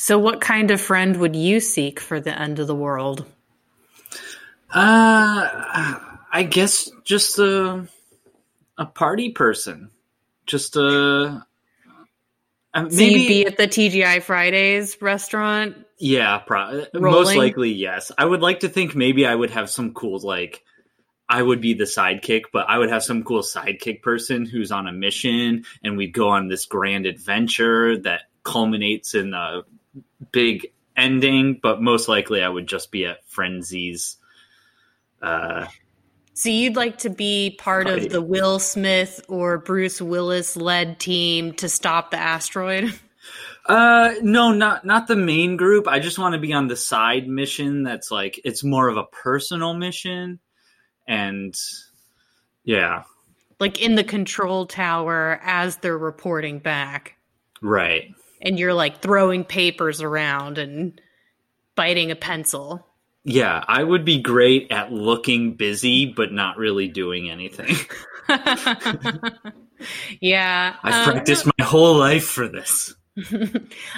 So, what kind of friend would you seek for the end of the world? Uh, I guess just a a party person, just a. Uh, so maybe you'd be at the TGI Fridays restaurant. Yeah, pro- most likely yes. I would like to think maybe I would have some cool like I would be the sidekick, but I would have some cool sidekick person who's on a mission, and we'd go on this grand adventure that culminates in a big ending. But most likely, I would just be at Friendsy's. Uh, so you'd like to be part party. of the Will Smith or Bruce Willis led team to stop the asteroid? Uh, no, not not the main group. I just want to be on the side mission. That's like it's more of a personal mission and yeah like in the control tower as they're reporting back right and you're like throwing papers around and biting a pencil yeah i would be great at looking busy but not really doing anything yeah i've um, practiced my whole life for this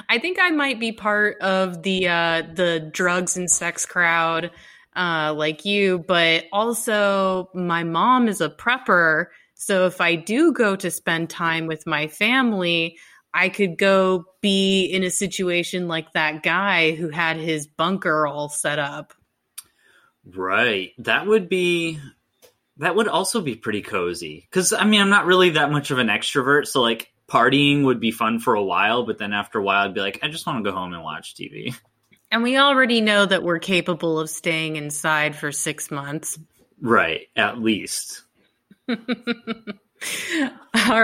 i think i might be part of the uh the drugs and sex crowd uh, like you, but also my mom is a prepper. So if I do go to spend time with my family, I could go be in a situation like that guy who had his bunker all set up. Right. That would be that would also be pretty cozy. Cuz I mean, I'm not really that much of an extrovert, so like partying would be fun for a while, but then after a while I'd be like I just want to go home and watch TV. And we already know that we're capable of staying inside for six months. Right, at least. All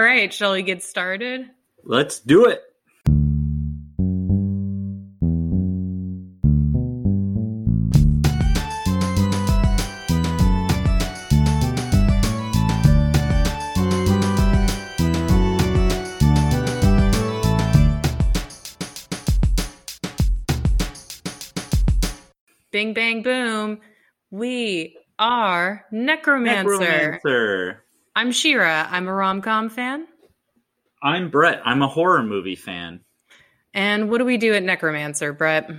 right, shall we get started? Let's do it. Bing bang boom. We are Necromancer. Necromancer. I'm Shira. I'm a rom com fan. I'm Brett. I'm a horror movie fan. And what do we do at Necromancer, Brett?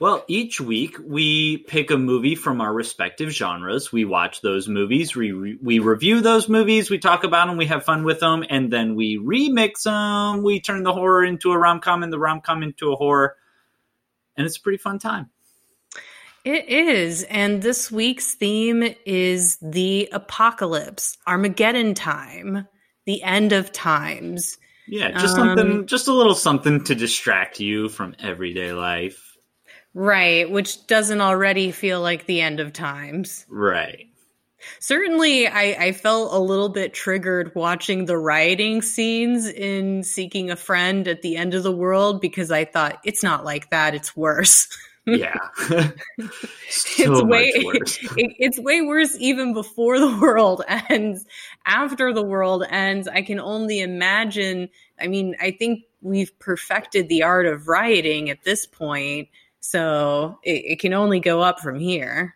Well, each week we pick a movie from our respective genres. We watch those movies, we, re- we review those movies, we talk about them, we have fun with them, and then we remix them. We turn the horror into a rom com and the rom com into a horror. And it's a pretty fun time. It is. And this week's theme is the apocalypse, Armageddon time, the end of times. Yeah, just um, something, just a little something to distract you from everyday life. Right, which doesn't already feel like the end of times. Right. Certainly, I, I felt a little bit triggered watching the rioting scenes in Seeking a Friend at the end of the world because I thought it's not like that, it's worse. yeah. So it's way it, it's way worse even before the world ends after the world ends. I can only imagine i mean i think we've perfected the art of rioting at this point so it, it can only go up from here.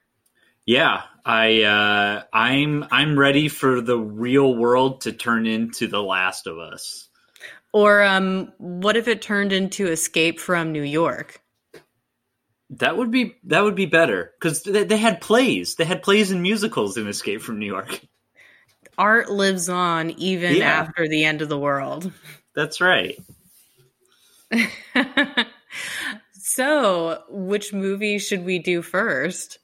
Yeah i uh i'm i'm ready for the real world to turn into the last of us. Or um what if it turned into escape from new york that would be that would be better because they, they had plays. They had plays and musicals in Escape from New York. Art lives on even yeah. after the end of the world. That's right. so, which movie should we do first?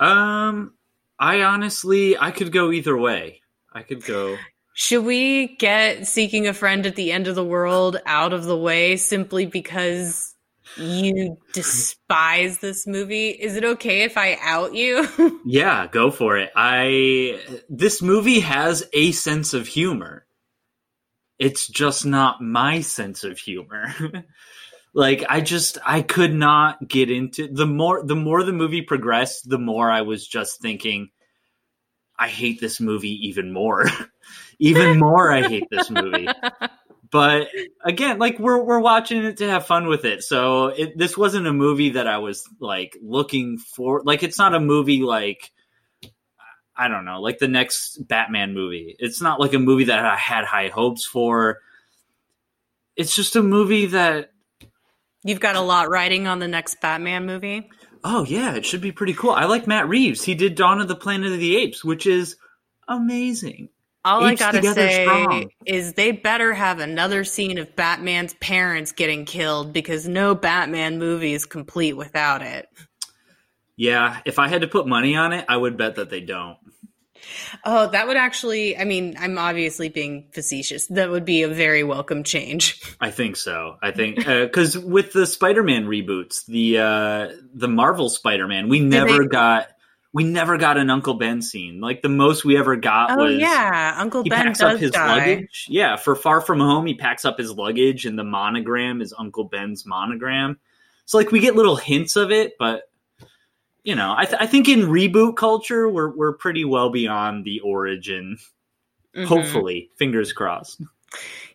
Um, I honestly, I could go either way. I could go. Should we get Seeking a Friend at the End of the World out of the way simply because you despise this movie. Is it okay if I out you? yeah, go for it. I this movie has a sense of humor. It's just not my sense of humor. like I just I could not get into the more the more the movie progressed, the more I was just thinking I hate this movie even more. even more I hate this movie but again, like we're we're watching it to have fun with it. So it, this wasn't a movie that I was like looking for. Like it's not a movie like I don't know, like the next Batman movie. It's not like a movie that I had high hopes for. It's just a movie that You've got a lot riding on the next Batman movie. Oh yeah, it should be pretty cool. I like Matt Reeves. He did Dawn of the Planet of the Apes, which is amazing. All Apes I gotta say strong. is they better have another scene of Batman's parents getting killed because no Batman movie is complete without it. Yeah, if I had to put money on it, I would bet that they don't. Oh, that would actually, I mean, I'm obviously being facetious. That would be a very welcome change. I think so. I think because with the Spider-Man reboots, the uh, the Marvel Spider-Man, we never they- got we never got an Uncle Ben scene. Like the most we ever got Oh, was yeah. Uncle he Ben packs does up his die. luggage. Yeah, for Far From Home, he packs up his luggage, and the monogram is Uncle Ben's monogram. So like we get little hints of it, but you know, I, th- I think in reboot culture, we're we're pretty well beyond the origin. Mhm. Hopefully, fingers crossed.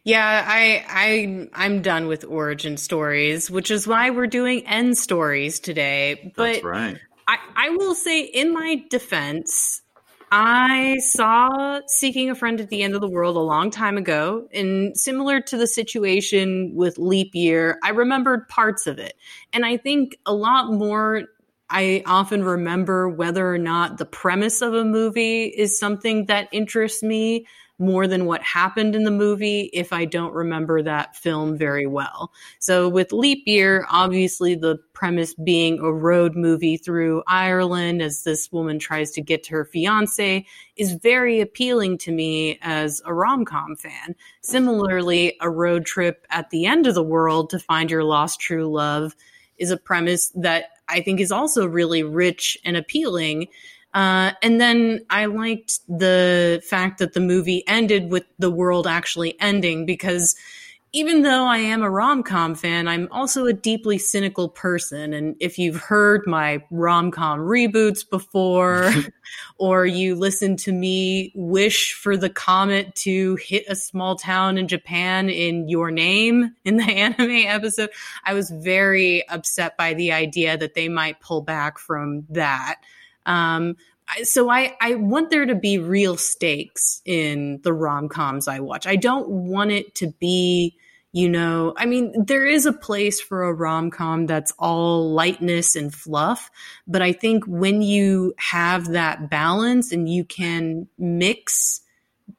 Yeah, I I I'm done with origin stories, which is why we're doing end stories today. But That's right. I, I will say, in my defense, I saw Seeking a Friend at the End of the World a long time ago. And similar to the situation with Leap Year, I remembered parts of it. And I think a lot more, I often remember whether or not the premise of a movie is something that interests me more than what happened in the movie if I don't remember that film very well. So with Leap Year, obviously the premise being a road movie through Ireland as this woman tries to get to her fiance is very appealing to me as a rom-com fan. Similarly, a road trip at the end of the world to find your lost true love is a premise that I think is also really rich and appealing. Uh, and then I liked the fact that the movie ended with the world actually ending because even though I am a rom com fan, I'm also a deeply cynical person. And if you've heard my rom com reboots before, or you listen to me wish for the comet to hit a small town in Japan in your name in the anime episode, I was very upset by the idea that they might pull back from that. Um, so I, I want there to be real stakes in the rom coms I watch. I don't want it to be, you know, I mean, there is a place for a rom com that's all lightness and fluff, but I think when you have that balance and you can mix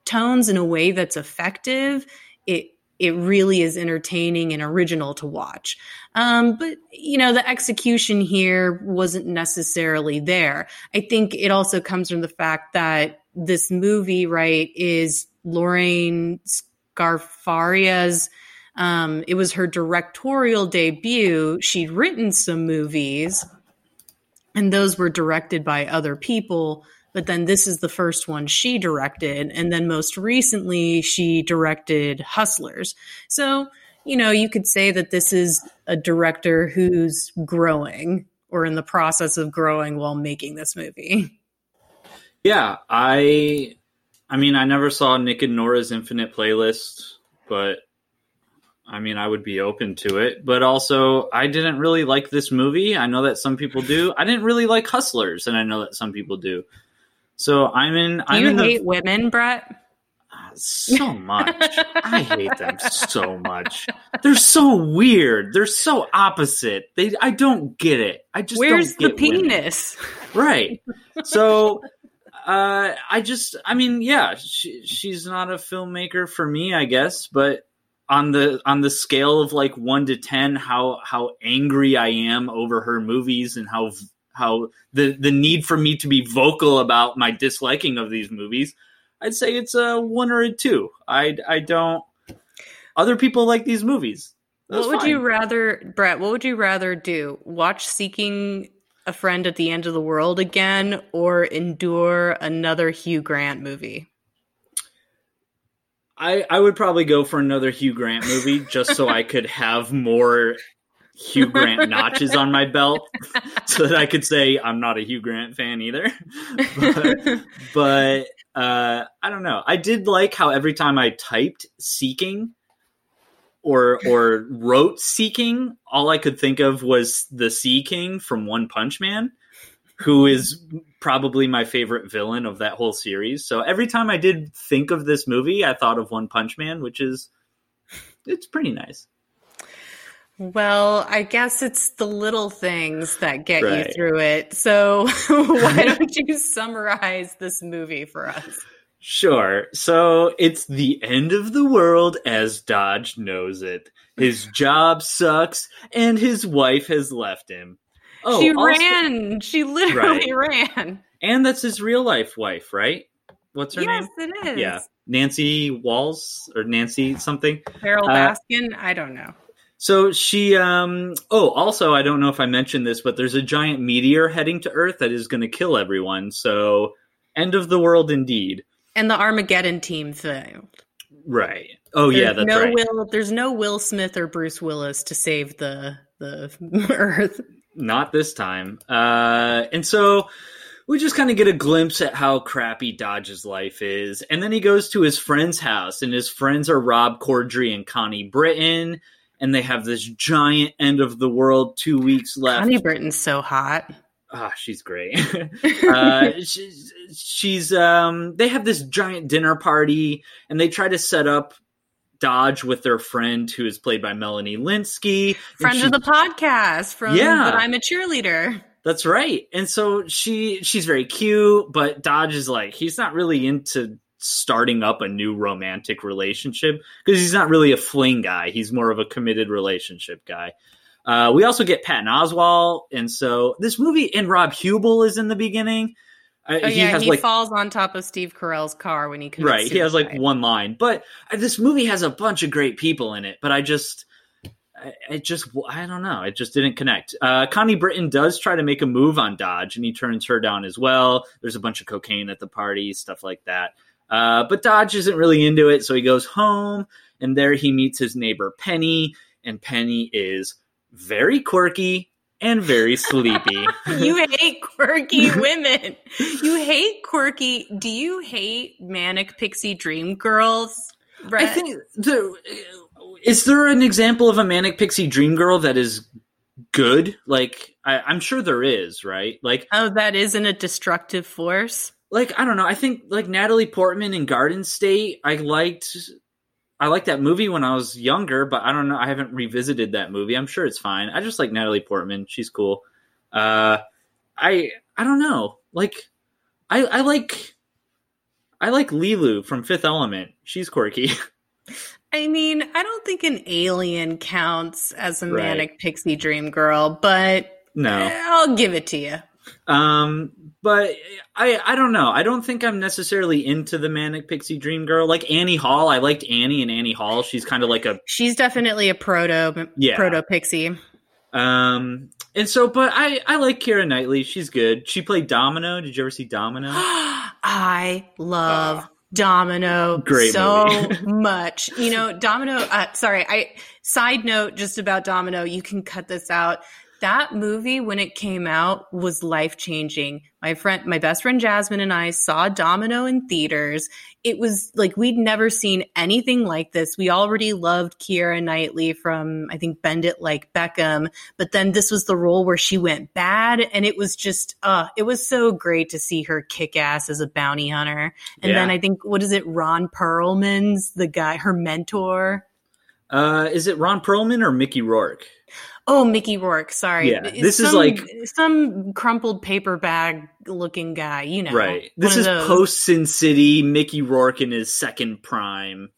tones in a way that's effective, it really is entertaining and original to watch. Um, but you know, the execution here wasn't necessarily there. I think it also comes from the fact that this movie, right, is Lorene Scafaria's. Um, it was her directorial debut. She'd written some movies, and those were directed by other people. But then this is the first one she directed. And then most recently, she directed Hustlers. So, you know, you could say that this is a director who's growing or in the process of growing while making this movie. Yeah, I I mean I never saw Nick and Nora's Infinite Playlist, but I mean I would be open to it. But also I didn't really like this movie. I know that some people do. I didn't really like Hustlers, and I know that some people do. So I'm in Do I'm you in hate the women, Brett? so much. I hate them so much. They're so weird. They're so opposite. They I don't get it. I just Where's the get women. penis? right so uh i just i mean yeah she, she's not a filmmaker for me i guess but on the on the scale of like 1 to 10 how how angry i am over her movies and how how the the need for me to be vocal about my disliking of these movies i'd say it's a 1 or a 2 i i don't other people like these movies That's what would fine. you rather, Brett? What would you rather do? Watch Seeking a Friend at the End of the World again, or endure another Hugh Grant movie? I, I would probably go for another Hugh Grant movie just so I could have more Hugh Grant notches on my belt so that I could say I'm not a Hugh Grant fan either. but but uh, I don't know. I did like how every time I typed seeking or or wrote seeking, all I could think of was the Sea King from One Punch Man, who is probably my favorite villain of that whole series. So every time I did think of this movie, I thought of One Punch Man, which is it's pretty nice. Well, I guess it's the little things that get Right. you through it. So, why don't you summarize this movie for us? Sure. So it's the end of the world as Dodge knows it. His job sucks, and his wife has left him. Oh, she also- ran. She literally ran. and that's his real life wife, right? What's her name? Yes, name? it is. Yeah, Nancy Walls or Nancy something. Carol Uh, Baskin. I don't know. So she, um, oh, also, I don't know if I mentioned this, but there's a giant meteor heading to Earth that is going to kill everyone. So, end of the world indeed. And the Armageddon team failed. Right. Oh, yeah, There's that's no right. Will, there's no Will Smith or Bruce Willis to save the the Earth. Not this time. Uh, and so we just kind of get a glimpse at how crappy Dodge's life is. And then he goes to his friend's house, and his friends are Rob Corddry and Connie Britton. And they have this giant end of the world, two weeks left. Connie Britton's so hot. Ah, she's great. uh, she's, she's um, they have this giant dinner party, and they try to set up Dodge with their friend who is played by Melanie Lynskey. Friend she- of the podcast from Yeah. But I'm a Cheerleader. That's right. And so she she's very cute, but Dodge is like he's not really into starting up a new romantic relationship because he's not really a fling guy. He's more of a committed relationship guy. Uh, we also get Patton Oswalt, and so this movie and Rob Huebel is in the beginning. Uh, Oh he yeah, he like falls on top of Steve Carell's car when he commits right. He has like one line, but uh, this movie has a bunch of great people in it. But I just, I, I just, I don't know. It just didn't connect. Uh, Connie Britton does try to make a move on Dodge, and he turns her down as well. There's a bunch of cocaine at the party, stuff like that. Uh, but Dodge isn't really into it, so he goes home, and there he meets his neighbor Penny, and Penny is very quirky and very sleepy. you hate quirky women. You hate quirky. Do you hate manic pixie dream girls? I think the, is there an example of a manic pixie dream girl that is good? Like I, I'm sure there is, right? Like oh, that isn't a destructive force. Like I don't know. I think like Natalie Portman in Garden State. I liked I liked that movie when I was younger, but I don't know. I haven't revisited that movie. I'm sure it's fine. I just like Natalie Portman. She's cool. Uh, I I don't know. Like I I like I like Leeloo from Fifth Element. She's quirky. I mean, I don't think an alien counts as a Right. manic pixie dream girl, but no. I'll give it to you. Um, but I I don't know. I don't think I'm necessarily into the manic pixie dream girl. Like Annie Hall, I liked Annie and Annie Hall. She's kind of like a She's definitely a proto Yeah. proto pixie. um. And so, but I I like Keira Knightley. She's good. She played Domino. Did you ever see Domino? I love Domino Great so much. You know, Domino. Uh, sorry, I. Side note, just about Domino. You can cut this out. That movie, when it came out, was life changing. My friend, my best friend Jasmine, and I saw Domino in theaters. It was like we'd never seen anything like this. We already loved Keira Knightley from, I think, Bend It Like Beckham, but then this was the role where she went bad, and it was just, uh, it was so great to see her kick ass as a bounty hunter. And Yeah. then I think, what is it, Ron Perlman's the guy, her mentor. Uh, is it Ron Perlman or Mickey Rourke? Oh, Mickey Rourke. Sorry. Yeah, It's this is some- like- some crumpled paper bag looking guy. You know, right. This is post Sin City. Mickey Rourke in his second prime,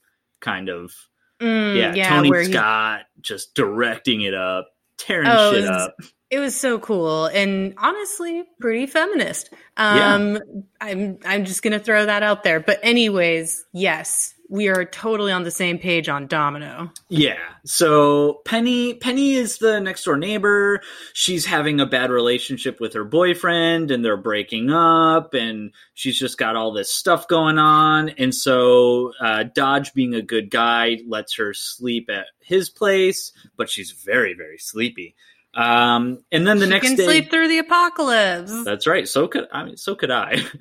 kind of. Mm, Yeah. yeah, Tony where he- Scott just directing it up, tearing Oh, shit it was- up. It was so cool and honestly pretty feminist. Um I'm I'm just going to throw that out there. But anyways, yes, we are totally on the same page on Domino. Yeah. So Penny Penny is the next door neighbor. She's having a bad relationship with her boyfriend and they're breaking up and she's just got all this stuff going on. And so uh, Dodge being a good guy lets her sleep at his place, but she's very very sleepy. Um and then the she next can day sleep through the apocalypse. that's right. So could I mean so could I.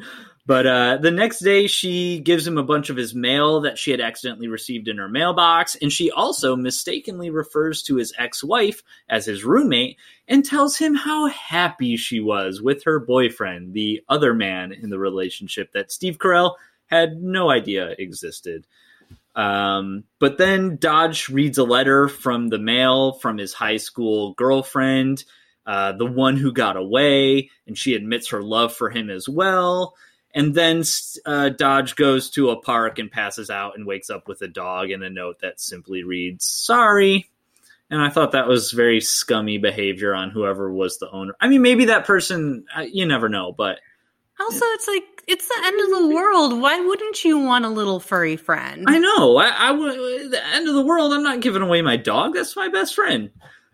But uh, the next day, she gives him a bunch of his mail that she had accidentally received in her mailbox, and she also mistakenly refers to his ex-wife as his roommate and tells him how happy she was with her boyfriend, the other man in the relationship that Steve Carell had no idea existed. Um, but then Dodge reads a letter from the mail from his high school girlfriend, uh, the one who got away, and she admits her love for him as well. And then uh, Dodge goes to a park and passes out and wakes up with a dog and a note that simply reads, Sorry. And I thought that was very scummy behavior on whoever was the owner. I mean, maybe that person, uh, you never know, but. Also, it's like, it's the end of the world. Why wouldn't you want a little furry friend? I know. I, I would, the end of the world, I'm not giving away my dog. That's my best friend.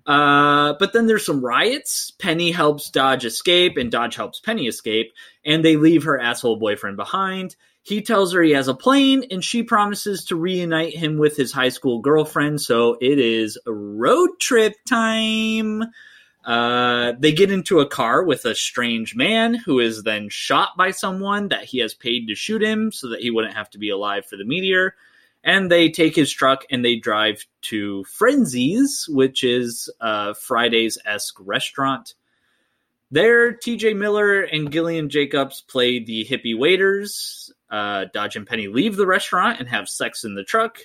Uh, but then there's some riots. Penny helps Dodge escape, and Dodge helps Penny escape, and they leave her asshole boyfriend behind. He tells her he has a plane, and she promises to reunite him with his high school girlfriend. So it is road trip time. Uh, they get into a car with a strange man who is then shot by someone that he has paid to shoot him so that he wouldn't have to be alive for the meteor and they take his truck and they drive to Friendsy's, which is a Fridays esque restaurant. There, TJ Miller and Gillian Jacobs play the hippie waiters. Uh, Dodge and Penny leave the restaurant and have sex in the truck.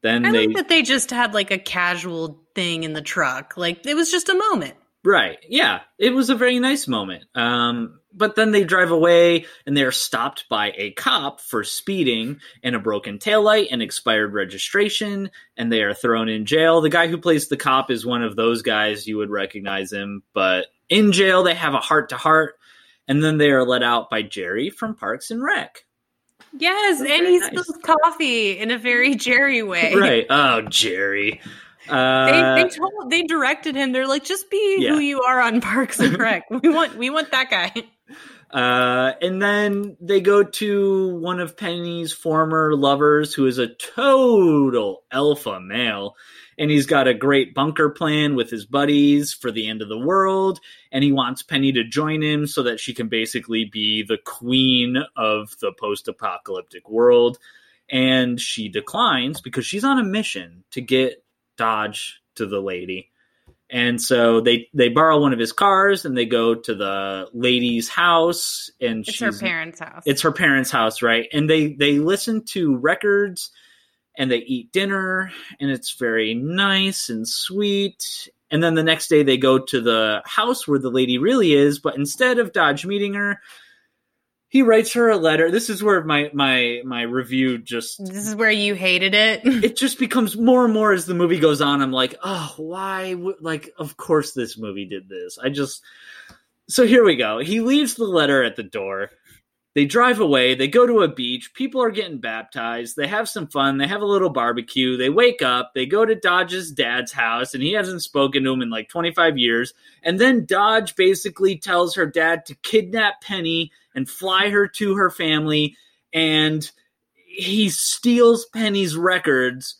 Then I they like that they just had like a casual thing in the truck. Like it was just a moment. Right. Yeah. It was a very nice moment. Um, but then they drive away and they're stopped by a cop for speeding and a broken taillight and expired registration, and they are thrown in jail. The guy who plays the cop is one of those guys. You would recognize him. But in jail, they have a heart to heart, and then they are let out by Jerry from Parks and Rec. Yes, and he nice. spills coffee in a very Jerry way. Right. Oh, Jerry. Uh, they they told they directed him. They're like, just be yeah. who you are on Parks and Rec. we want we want that guy. Uh, and then they go to one of Penny's former lovers, who is a total alpha male, and he's got a great bunker plan with his buddies for the end of the world. And he wants Penny to join him so that she can basically be the queen of the post-apocalyptic world. And she declines because she's on a mission to get Dodge to the lady. And so they they borrow one of his cars and they go to the lady's house and it's her parents' house. It's her parents' house, right? And they they listen to records and they eat dinner and it's very nice and sweet. And then the next day they go to the house where the lady really is, but instead of Dodge meeting her, he writes her a letter. This is where my my my review just This is where you hated it. it just becomes more and more as the movie goes on. I'm like, "Oh, why like of course this movie did this." I just So here we go. He leaves the letter at the door. They drive away. They go to a beach. People are getting baptized. They have some fun. They have a little barbecue. They wake up. They go to Dodge's dad's house, and he hasn't spoken to him in like 25 years. And then Dodge basically tells her dad to kidnap Penny and fly her to her family. And he steals Penny's records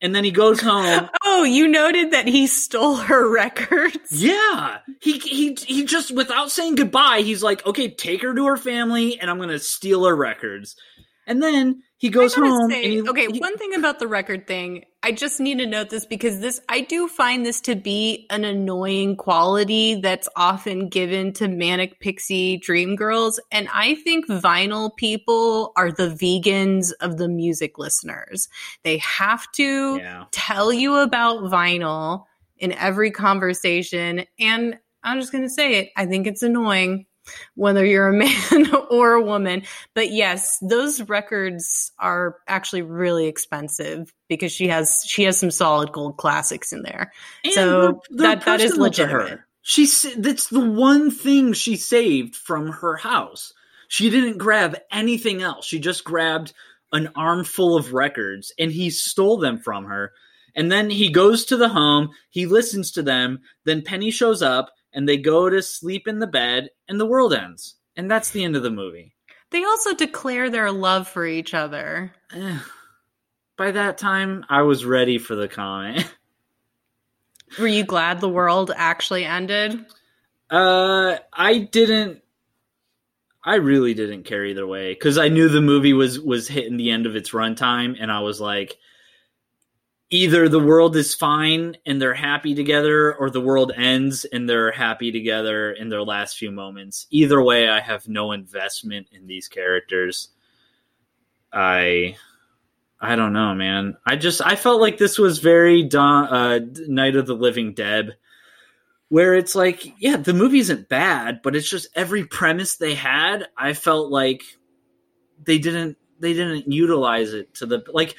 and then he goes home. oh, you noted that he stole her records. Yeah, he he he just without saying goodbye, he's like, okay, take her to her family, and I'm gonna steal her records. And then he goes home. Say, he, okay, he, one thing about the record thing, I just need to note this because this, I do find this to be an annoying quality that's often given to manic pixie dream girls. And I think hmm. vinyl people are the vegans of the music listeners. They have to yeah. tell you about vinyl in every conversation. And I'm just going to say it. I think it's annoying whether you're a man or a woman. But yes, those records are actually really expensive because she has she has some solid gold classics in there. And so that that is legitimate. Her. She that's the one thing she saved from her house. She didn't grab anything else. She just grabbed an armful of records and he stole them from her. And then he goes to the home, he listens to them, then Penny shows up and they go to sleep in the bed and the world ends. And that's the end of the movie. They also declare their love for each other. By that time, I was ready for the comment. Were you glad the world actually ended? Uh, I didn't. I really didn't care either way because I knew the movie was was hitting the end of its runtime, and I was like, either the world is fine and they're happy together or the world ends and they're happy together in their last few moments either way i have no investment in these characters i I don't know, man. I just I felt like this was very Dawn, uh, Night of the Living Dead, where it's like, yeah, the movie isn't bad, but it's just every premise they had. I felt like they didn't they didn't utilize it to the like.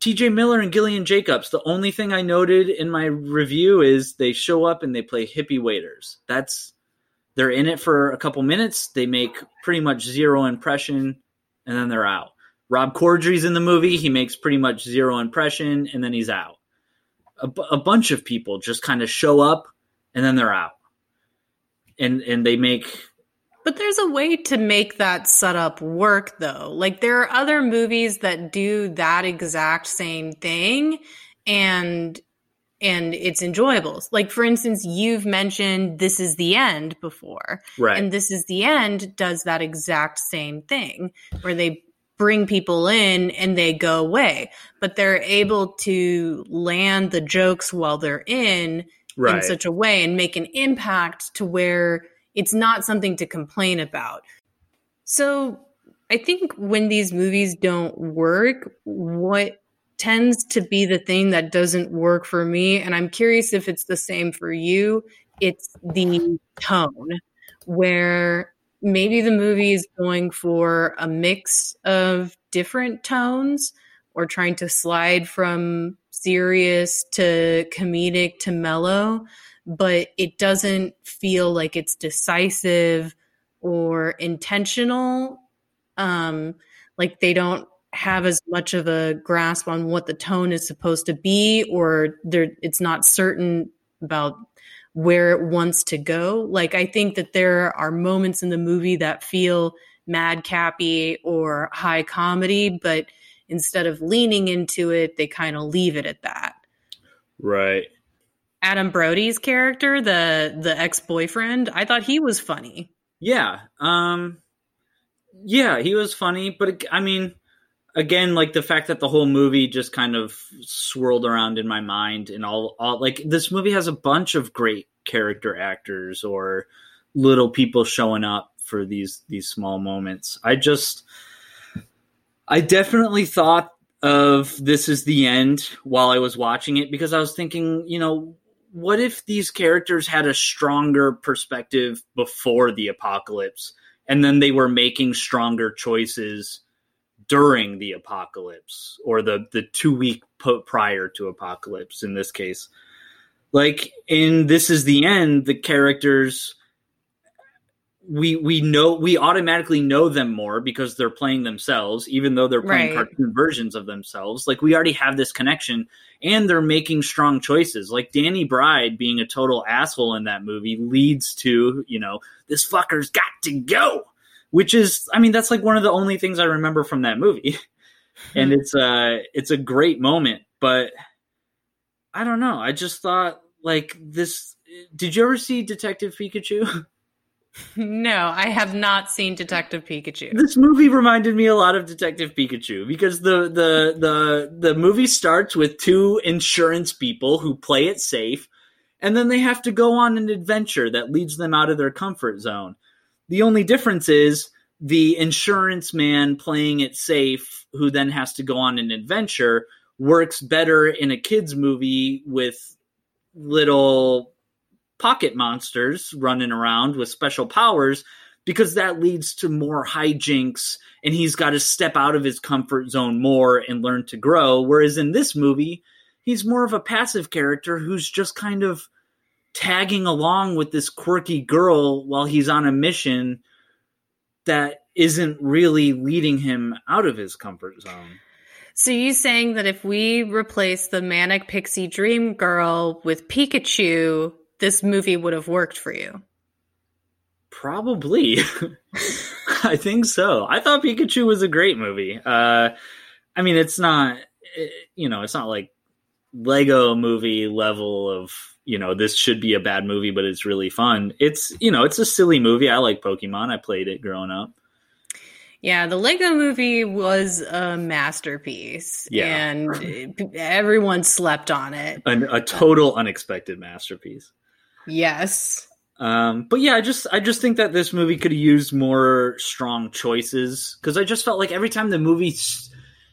T.J. Miller and Gillian Jacobs. The only thing I noted in my review is they show up and they play hippie waiters. That's they're in it for a couple minutes. They make pretty much zero impression, and then they're out Rob Corddry's in the movie. He makes pretty much zero impression and then he's out. A, b- a bunch of people just kind of show up and then they're out. And and they make But there's a way to make that setup work though. Like there are other movies that do that exact same thing and and it's enjoyable. Like for instance, you've mentioned This is the End before. right. And This is the End does that exact same thing where they bring people in and they go away, but they're able to land the jokes while they're in in such a way and make an impact to where it's not something to complain about. So I think when these movies don't work, what tends to be the thing that doesn't work for me, and I'm curious if it's the same for you, it's the tone where maybe the movie is going for a mix of different tones or trying to slide from serious to comedic to mellow, but it doesn't feel like it's decisive or intentional. Um, like they don't have as much of a grasp on what the tone is supposed to be, or it's not certain about where it wants to go. Like I think that there are moments in the movie that feel madcappy or high comedy, but instead of leaning into it, they kind of leave it at that. right. Adam Brody's character, the the ex-boyfriend, I thought he was funny. Yeah. Um yeah, he was funny, but I mean again like the fact that the whole movie just kind of swirled around in my mind and all all like this movie has a bunch of great character actors or little people showing up for these these small moments. I just I definitely thought of this is the end while I was watching it because I was thinking, you know, what if these characters had a stronger perspective before the apocalypse and then they were making stronger choices during the apocalypse or the the 2 week po- prior to apocalypse in this case? Like in this is the end the characters we we know we automatically know them more because they're playing themselves even though they're playing Right. cartoon versions of themselves. Like we already have this connection and they're making strong choices. Like danny McBride being a total asshole in that movie leads to you know this fucker's got to go which is i mean that's like one of the only things i remember from that movie. And it's uh it's a great moment but i don't know. I just thought like this did you ever see detective pikachu No, I have not seen Detective Pikachu. this movie reminded me a lot of Detective Pikachu because the the the the movie starts with two insurance people who play it safe and then they have to go on an adventure that leads them out of their comfort zone. The only difference is the insurance man playing it safe who then has to go on an adventure works better in a kids movie with little pocket monsters running around with special powers because that leads to more hijinks and he's got to step out of his comfort zone more and learn to grow. Whereas in this movie he's more of a passive character who's just kind of tagging along with this quirky girl while he's on a mission that isn't really leading him out of his comfort zone. So you saying that if we replace the manic pixie dream girl with Pikachu, this movie would have worked for you? Probably. I think so. I thought Pikachu was a great movie. Uh, I mean, it's not, eh, you know, it's not like Lego movie level of, you know, this should be a bad movie, but it's really fun. It's, you know, it's a silly movie. I like Pokemon. I played it growing up. Yeah, the Lego movie was a masterpiece. Yeah. And everyone slept on it. An, a total unexpected masterpiece. Yes. Um, but yeah, I just I just think that this movie could have used more strong choices because I just felt like every time the movie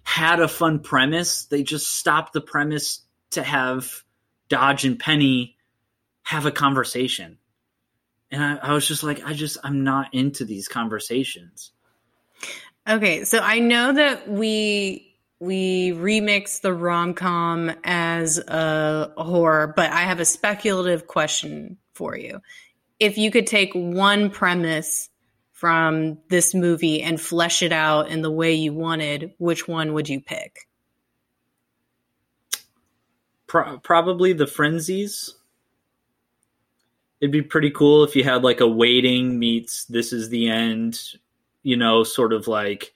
had a fun premise. They just stopped the premise to have Dodge and Penny have a conversation. And I, I was just like, I just, I'm not into these conversations. Okay, so I know that we we remix the rom com as a horror, but I have a speculative question for you. If you could take one premise from this movie and flesh it out in the way you wanted, which one would you pick? Pro- probably the Friendsy's. It'd be pretty cool if you had like a waiting meets this is the end, you know, sort of like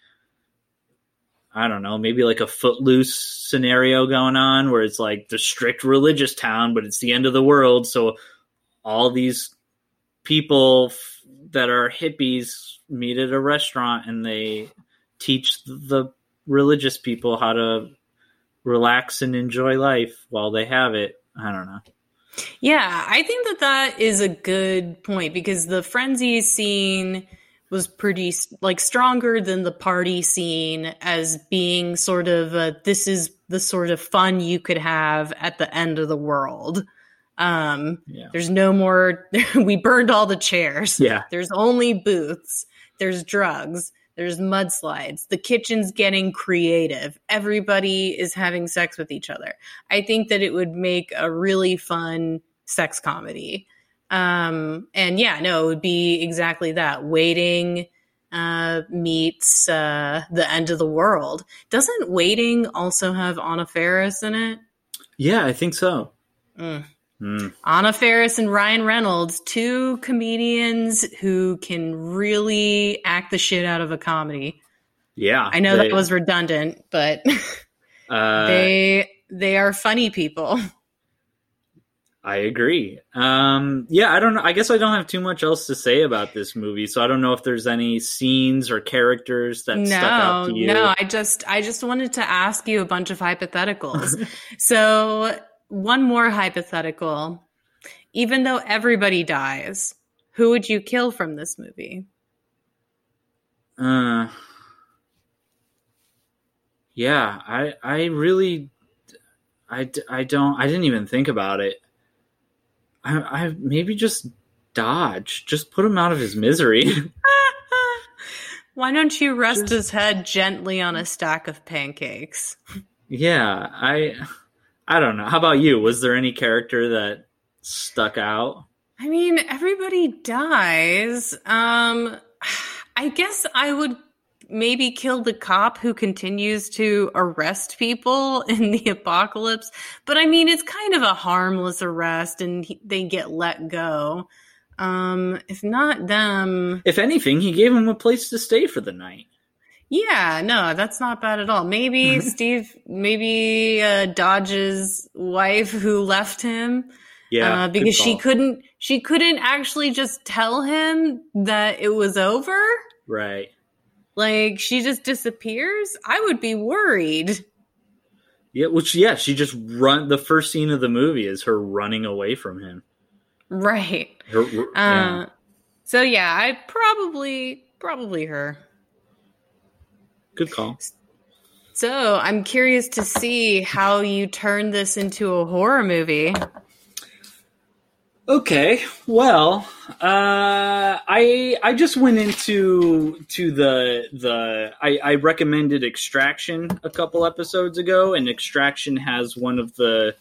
I don't know, maybe like a footloose scenario going on where it's like the strict religious town, but it's the end of the world. So all these people that are hippies meet at a restaurant and they teach the religious people how to relax and enjoy life while they have it. I don't know. Yeah, I think that that is a good point because the frenzy scene was pretty like stronger than the party scene as being sort of a, this is the sort of fun you could have at the end of the world. Um, yeah. There's no more. we burned all the chairs. Yeah. There's only booths. There's drugs. There's mudslides. The kitchen's getting creative. Everybody is having sex with each other. I think that it would make a really fun sex comedy. Um, and yeah, no, it would be exactly that. Waiting uh, meets uh, the end of the world. Doesn't Waiting also have Anna Faris in it? Yeah, I think so. Mm. Mm. Anna Faris and Ryan Reynolds, two comedians who can really act the shit out of a comedy. Yeah, I know they, that was redundant, but uh, they they are funny people. I agree. Um, yeah, I don't know. I guess I don't have too much else to say about this movie, so I don't know if there's any scenes or characters that no, stuck out to you. No, I just I just wanted to ask you a bunch of hypotheticals. so one more hypothetical. Even though everybody dies, who would you kill from this movie? Uh Yeah, I I really I, I don't I didn't even think about it. I, I maybe just dodge. Just put him out of his misery. Why don't you rest just, his head gently on a stack of pancakes? Yeah, I I don't know. How about you? Was there any character that stuck out? I mean, everybody dies. Um I guess I would maybe kill the cop who continues to arrest people in the apocalypse. But I mean, it's kind of a harmless arrest and he, they get let go. Um, if not them. If anything, he gave him a place to stay for the night. Yeah, no, that's not bad at all. Maybe Steve, maybe uh, Dodge's wife who left him. Yeah, uh, because she couldn't, she couldn't actually just tell him that it was over. Right. Like she just disappears. I would be worried. Yeah, which yeah, she just run. The first scene of the movie is her running away from him. Right. Her, uh, yeah. So yeah, I probably probably her. Good call. So I'm curious to see how you turn this into a horror movie. Okay, well, uh, I I just went into to the the I, I recommended Extraction a couple episodes ago, and Extraction has one of the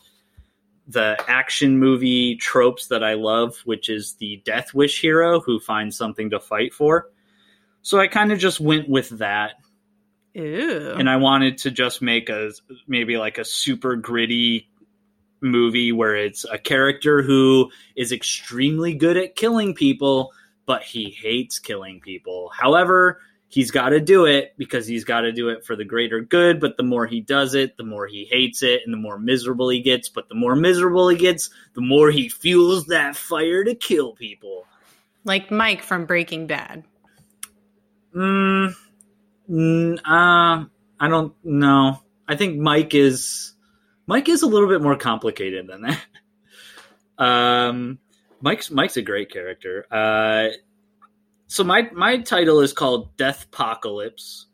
the action movie tropes that I love, which is the death wish hero who finds something to fight for. So I kind of just went with that. Ew. And I wanted to just make a maybe like a super gritty movie where it's a character who is extremely good at killing people, but he hates killing people. However, he's got to do it because he's got to do it for the greater good. But the more he does it, the more he hates it and the more miserable he gets. But the more miserable he gets, the more he fuels that fire to kill people. Like Mike from Breaking Bad. Mm, mm uh, I don't know. I think Mike is Mike is a little bit more complicated than that. um, Mike's Mike's a great character. Uh, so my my title is called Death Apocalypse,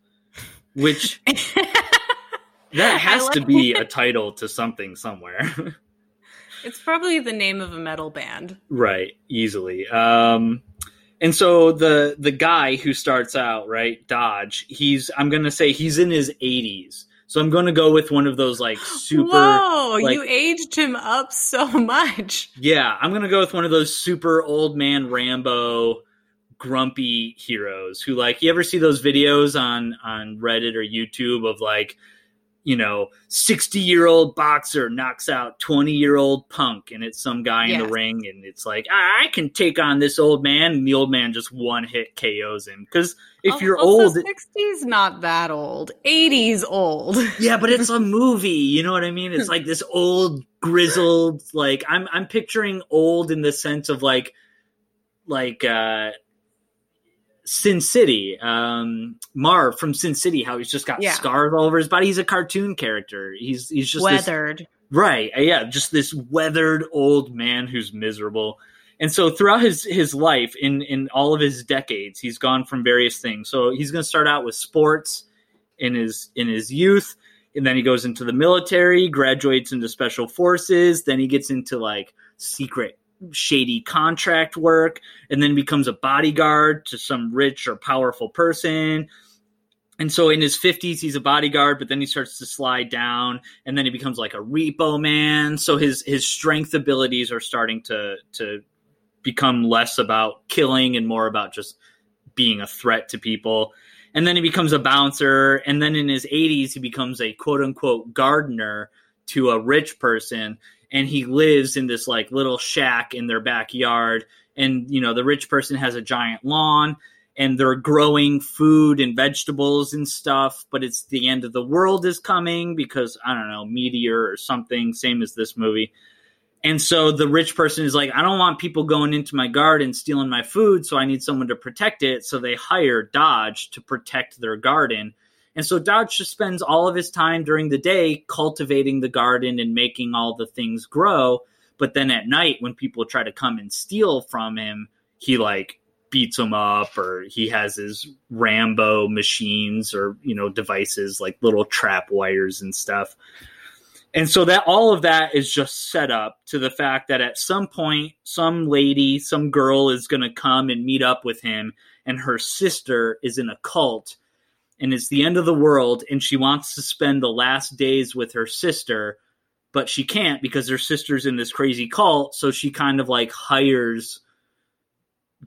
which That has like to be a title to something somewhere. it's probably the name of a metal band. right, easily. Um and so the the guy who starts out, right, Dodge, he's I'm going to say he's in his 80s. So I'm going to go with one of those like super Whoa, like- you aged him up so much. Yeah, I'm gonna go with one of those super old man Rambo grumpy heroes who like you ever see those videos on on Reddit or YouTube of like you know 60 year old boxer knocks out 20 year old punk and it's some guy in the ring and it's like I, I can take on this old man and the old man just one hit KOs him because if Al- you're old 60s not that old. 80s old. yeah, but it's a movie. You know what I mean? It's like this old, grizzled. Like I'm, I'm picturing old in the sense of like, like uh, Sin City. Um, Marv from Sin City. How he's just got Yeah. scars all over his body. He's a cartoon character. He's he's just this- Weathered. Right. uh, Yeah. Just this weathered old man who's miserable. And so throughout his his life, in in all of his decades, he's gone from various things. So he's going to start out with sports in his in his youth, and then he goes into the military, graduates into special forces, then he gets into like secret shady contract work, and then becomes a bodyguard to some rich or powerful person. And so in his 50s, he's a bodyguard, but then he starts to slide down, and then he becomes like a repo man. So his his strength abilities are starting to to become less about killing and more about just being a threat to people. And then he becomes a bouncer, and then in his 80s, he becomes a quote unquote gardener to a rich person, and he lives in this like little shack in their backyard. And you know, the rich person has a giant lawn and they're growing food and vegetables and stuff, but it's the end of the world is coming because I don't know, meteor or something, same as this movie. And so the rich person is like, I don't want people going into my garden stealing my food, so I need someone to protect it. So they hire Dodge to protect their garden. And so Dodge just spends all of his time during the day cultivating the garden and making all the things grow. But then at night, when people try to come and steal from him, he like beats them up or he has his Rambo machines or, you know, devices like little trap wires and stuff. And so that all of that is just set up to the fact that at some point, some lady, some girl is going to come and meet up with him, and her sister is in a cult, and it's the end of the world, and she wants to spend the last days with her sister, but she can't because her sister's in this crazy cult. So she kind of like hires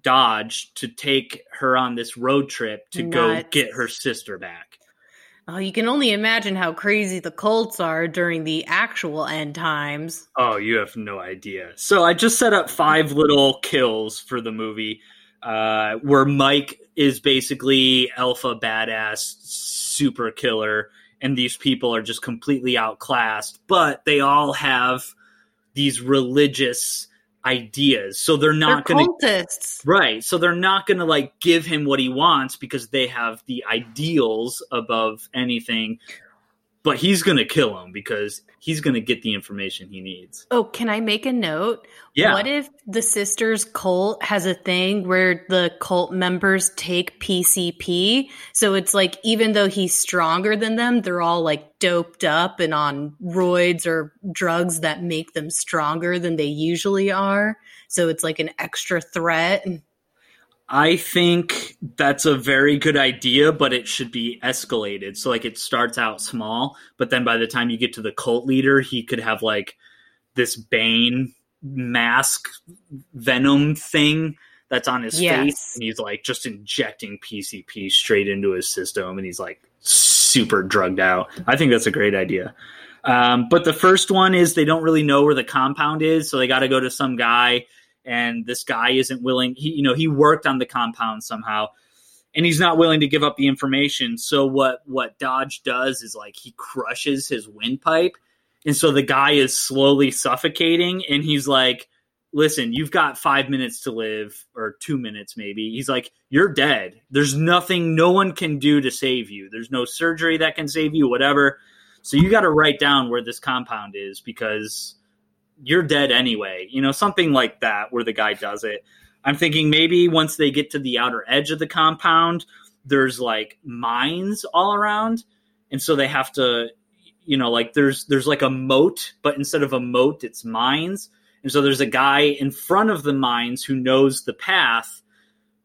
Dodge to take her on this road trip to go get her sister back. Oh, you can only imagine how crazy the cults are during the actual end times. Oh, you have no idea. So I just set up five little kills for the movie, uh, where Mike is basically alpha badass, super killer, and these people are just completely outclassed. But they all have these religious ideas, so they're not They're to cultists. Right. So they're not going to like give him what he wants because they have the ideals above anything. But he's going to kill him because he's going to get the information he needs. Oh, can I make a note? Yeah. What if the sisters cult has a thing where the cult members take PCP? So it's like even though he's stronger than them, they're all like doped up and on roids or drugs that make them stronger than they usually are. So it's like an extra threat. I think that's a very good idea, but it should be escalated. So like it starts out small, but then by the time you get to the cult leader, he could have like this Bane mask venom thing that's on his Yes. face and he's like just injecting PCP straight into his system and he's like super drugged out. I think that's a great idea. Um, but the first one is they don't really know where the compound is, so they got to go to some guy, and this guy isn't willing. He, you know, he worked on the compound somehow, and he's not willing to give up the information. So what what Dodge does is like he crushes his windpipe, and so the guy is slowly suffocating, and he's like, "Listen, you've got five minutes to live, or two minutes maybe." He's like, "You're dead. There's nothing no one can do to save you. There's no surgery that can save you. Whatever." So you got to write down where this compound is because you're dead anyway. You know, something like that where the guy does it. I'm thinking maybe once they get to the outer edge of the compound, there's like mines all around. And so they have to, you know, like there's there's like a moat, but instead of a moat, it's mines. And so there's a guy in front of the mines who knows the path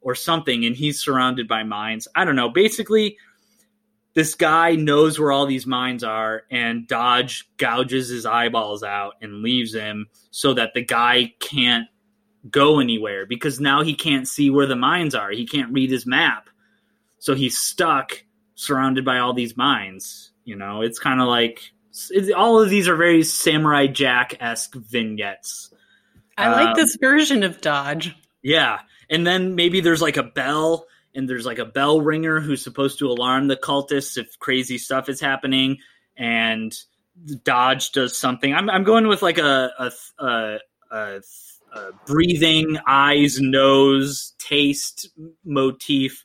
or something, and he's surrounded by mines. I don't know. Basically, this guy knows where all these mines are, and Dodge gouges his eyeballs out and leaves him so that the guy can't go anywhere because now he can't see where the mines are. He can't read his map. So he's stuck surrounded by all these mines. You know, it's kind of like it's, all of these are very Samurai Jack esque vignettes. I like um, this version of Dodge. Yeah. And then maybe there's like a bell and there's like a bell ringer who's supposed to alarm the cultists if crazy stuff is happening and Dodge does something. I'm, I'm going with like a, a, a, a uh, breathing, eyes, nose, taste motif.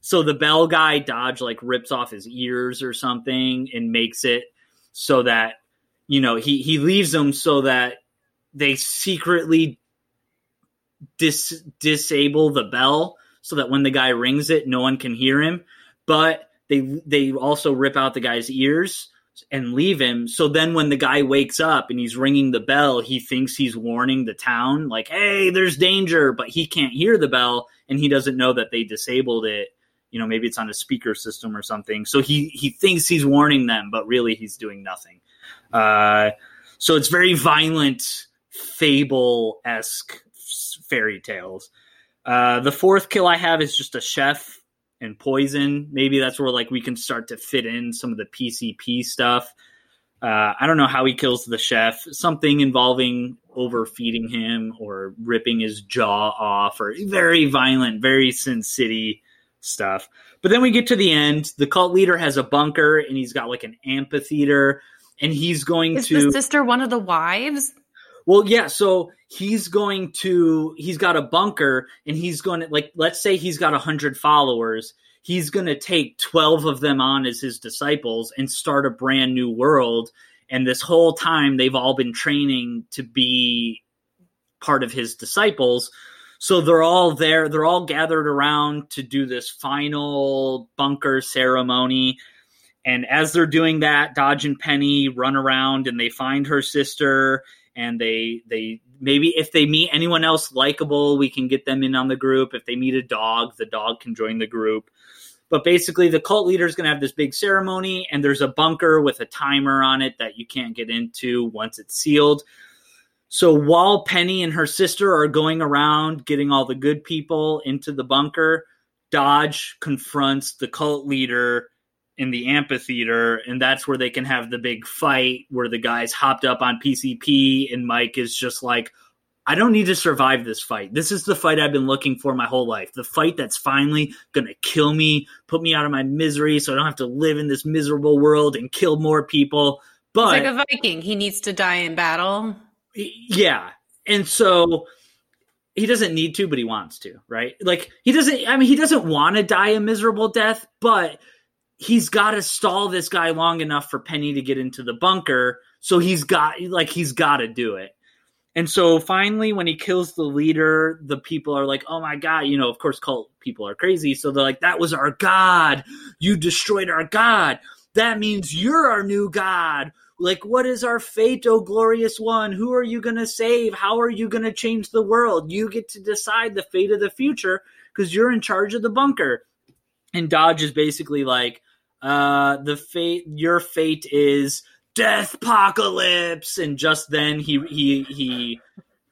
So the bell guy Dodge like rips off his ears or something and makes it so that you know he he leaves them so that they secretly dis disable the bell so that when the guy rings it no one can hear him but they they also rip out the guy's ears and leave him. So then when the guy wakes up and he's ringing the bell, he thinks he's warning the town, like, hey, there's danger, but he can't hear the bell and he doesn't know that they disabled it. You know, maybe it's on a speaker system or something. So he he thinks he's warning them, but really he's doing nothing. Uh, so it's very violent, fable esque fairy tales. Uh, the fourth kill I have is just a chef and poison. Maybe that's where like we can start to fit in some of the PCP stuff. Uh, I don't know how he kills the chef. Something involving overfeeding him or ripping his jaw off, or very violent, very Sin City stuff. But then we get to the end. The cult leader has a bunker, and he's got like an amphitheater, and he's going Is to. the sister one of the wives? Well, yeah. So he's going to, he's got a bunker and he's going to, like, let's say he's got 100 followers. He's going to take 12 of them on as his disciples and start a brand new world. And this whole time, they've all been training to be part of his disciples. So they're all there, they're all gathered around to do this final bunker ceremony. And as they're doing that, Dodge and Penny run around and they find her sister and they they maybe if they meet anyone else likable, we can get them in on the group. If they meet a dog, the dog can join the group. But basically, the cult leader is going to have this big ceremony, and there's a bunker with a timer on it that you can't get into once it's sealed. So while Penny and her sister are going around getting all the good people into the bunker, Dodge confronts the cult leader in the amphitheater, and that's where they can have the big fight where the guys hopped up on PCP, and Mike is just like, I don't need to survive this fight. This is the fight I've been looking for my whole life. The fight that's finally going to kill me, put me out of my misery so I don't have to live in this miserable world and kill more people. But He's like a Viking. He needs to die in battle. Yeah. And so he doesn't need to, but he wants to, right? Like he doesn't I mean he doesn't want to die a miserable death, but he's got to stall this guy long enough for Penny to get into the bunker. So he's got like he's got to do it. And so finally, when he kills the leader, the people are like, "Oh my god!" You know, of course, cult people are crazy. So they're like, "That was our god. You destroyed our god. That means you're our new god." Like, what is our fate, oh glorious one? Who are you going to save? How are you going to change the world? You get to decide the fate of the future because you're in charge of the bunker. And Dodge is basically like, uh, the fate, your fate is death apocalypse, and just then he he he